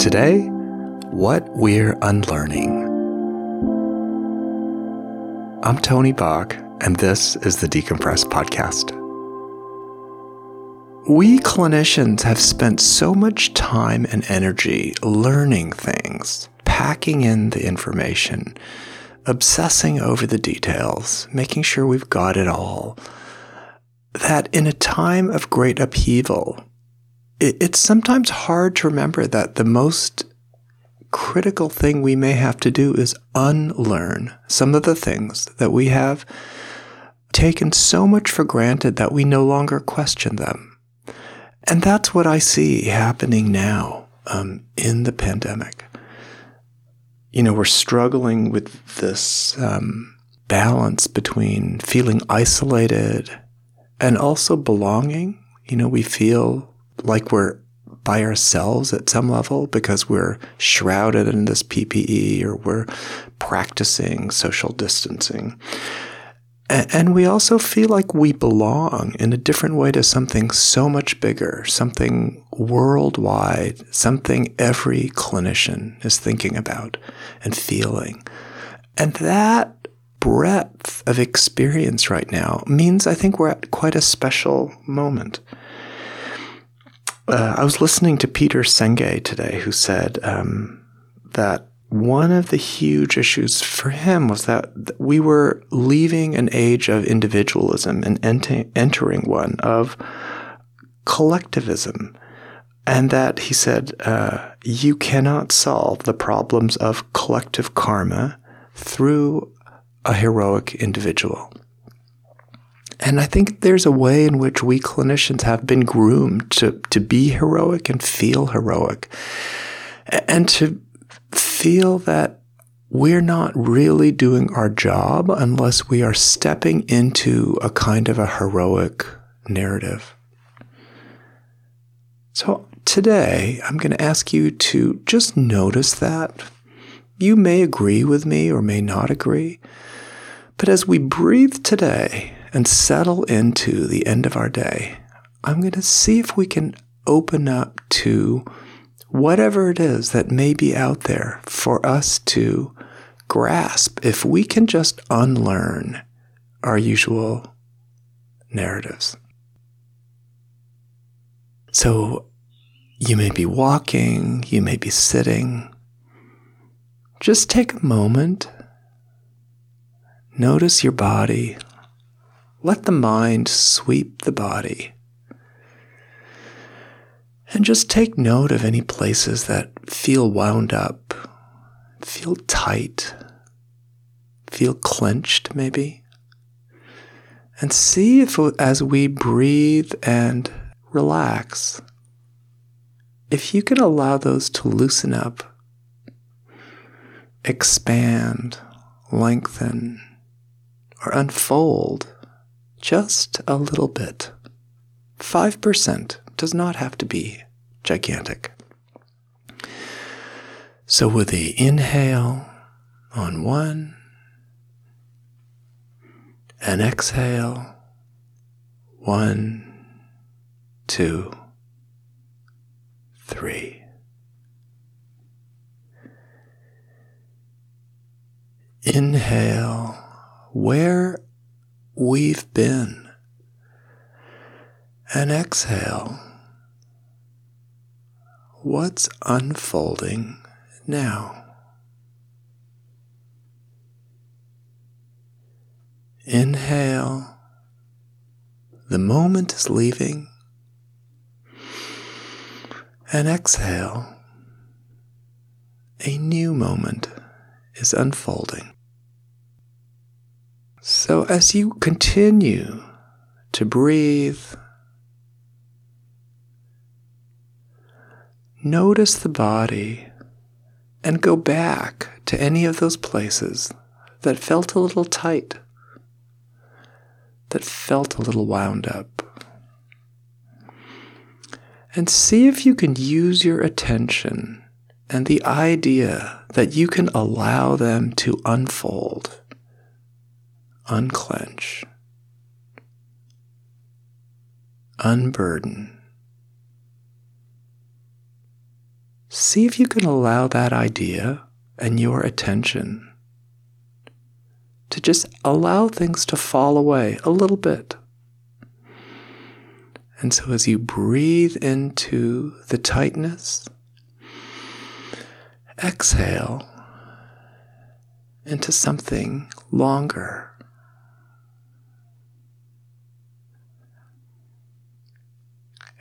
Today, what we're unlearning. I'm Tony Back, and this is the Decompress Podcast. We clinicians have spent so much time and energy learning things, packing in the information, obsessing over the details, making sure we've got it all, that in a time of great upheaval, it's sometimes hard to remember that the most critical thing we may have to do is unlearn some of the things that we have taken so much for granted that we no longer question them. And that's what I see happening now um, in the pandemic. You know, we're struggling with this um, balance between feeling isolated and also belonging. You know, we feel like we're by ourselves at some level because we're shrouded in this PPE or we're practicing social distancing. And we also feel like we belong in a different way to something so much bigger, something worldwide, something every clinician is thinking about and feeling. And that breadth of experience right now means I think we're at quite a special moment uh, I was listening to Peter Senge today, who said um, that one of the huge issues for him was that we were leaving an age of individualism and ent- entering one of collectivism. And that he said, uh, you cannot solve the problems of collective karma through a heroic individual. And I think there's a way in which we clinicians have been groomed to, to be heroic and feel heroic and to feel that we're not really doing our job unless we are stepping into a kind of a heroic narrative. So today, I'm going to ask you to just notice that. You may agree with me or may not agree. But as we breathe today, and settle into the end of our day, I'm going to see if we can open up to whatever it is that may be out there for us to grasp if we can just unlearn our usual narratives. So you may be walking, you may be sitting. Just take a moment. Notice your body. Let the mind sweep the body. And just take note of any places that feel wound up, feel tight, feel clenched maybe. And see if as we breathe and relax, if you can allow those to loosen up, expand, lengthen, or unfold just a little bit. 5% does not have to be gigantic. So, with the inhale on one, and exhale, one, two, three. Inhale, where we've been. And exhale. What's unfolding now? Inhale. The moment is leaving. And exhale. A new moment is unfolding. So, as you continue to breathe, notice the body and go back to any of those places that felt a little tight, that felt a little wound up. And see if you can use your attention and the idea that you can allow them to unfold unclench, unburden, see if you can allow that idea and your attention to just allow things to fall away a little bit. And so as you breathe into the tightness, exhale into something longer.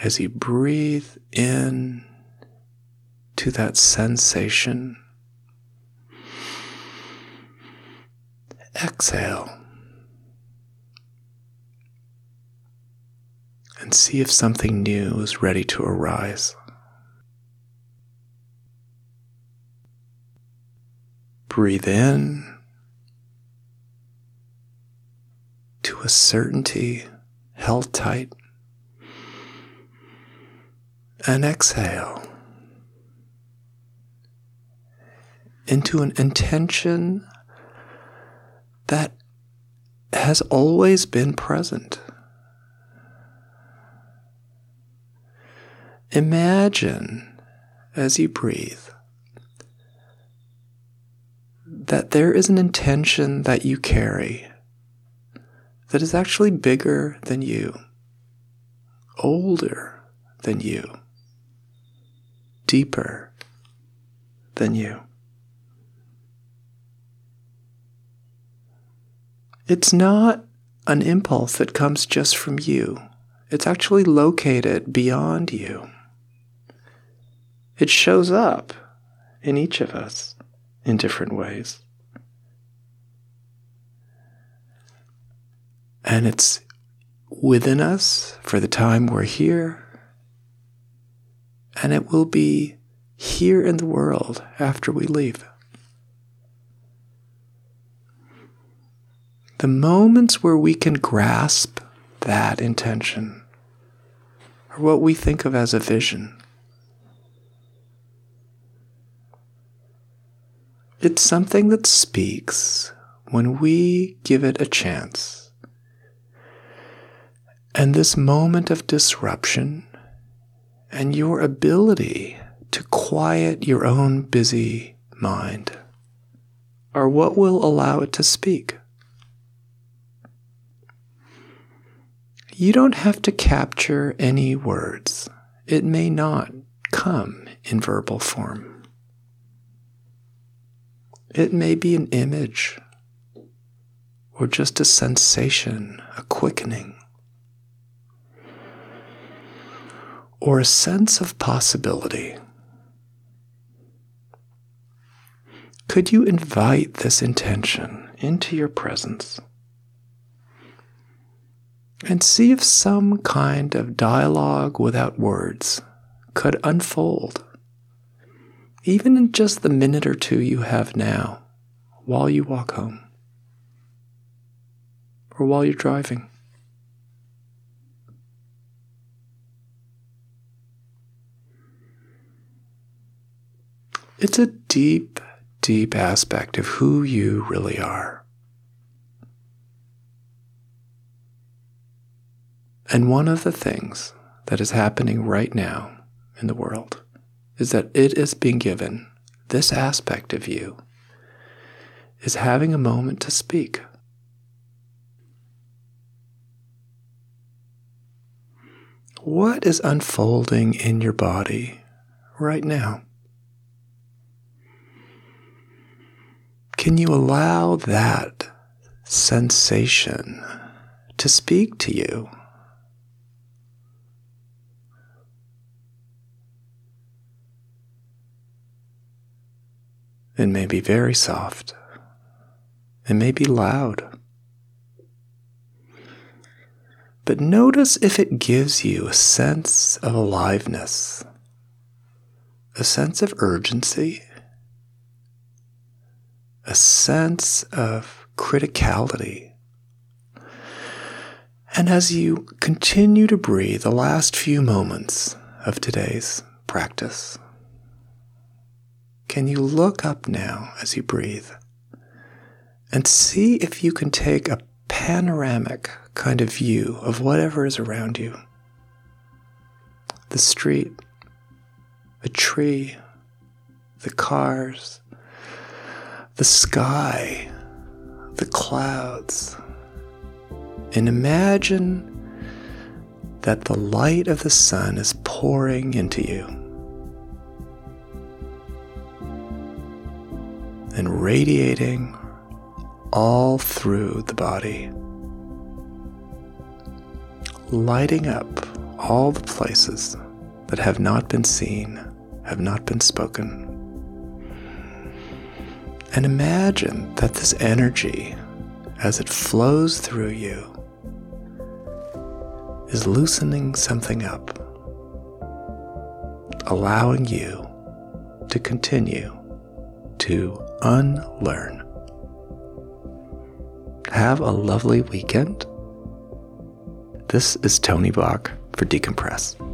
As you breathe in to that sensation, exhale. And see if something new is ready to arise. Breathe in to a certainty held tight. And exhale into an intention that has always been present. Imagine as you breathe that there is an intention that you carry that is actually bigger than you, older than you, deeper than you. It's not an impulse that comes just from you. It's actually located beyond you. It shows up in each of us in different ways. And it's within us for the time we're here, and it will be here in the world after we leave. The moments where we can grasp that intention are what we think of as a vision. It's something that speaks when we give it a chance. And this moment of disruption and your ability to quiet your own busy mind are what will allow it to speak. You don't have to capture any words. It may not come in verbal form. It may be an image or just a sensation, a quickening, or a sense of possibility. Could you invite this intention into your presence and see if some kind of dialogue without words could unfold? even in just the minute or two you have now while you walk home or while you're driving. It's a deep, deep aspect of who you really are. And one of the things that is happening right now in the world is that it is being given, this aspect of you is having a moment to speak. What is unfolding in your body right now? Can you allow that sensation to speak to you? It may be very soft. It may be loud. But notice if it gives you a sense of aliveness, a sense of urgency, a sense of criticality. And as you continue to breathe the last few moments of today's practice, can you look up now as you breathe and see if you can take a panoramic kind of view of whatever is around you? The street, a tree, the cars, the sky, the clouds, and imagine that the light of the sun is pouring into you and radiating all through the body, lighting up all the places that have not been seen, have not been spoken. And imagine that this energy, as it flows through you, is loosening something up, allowing you to continue to unlearn. Have a lovely weekend. This is Tony Back for Decompress.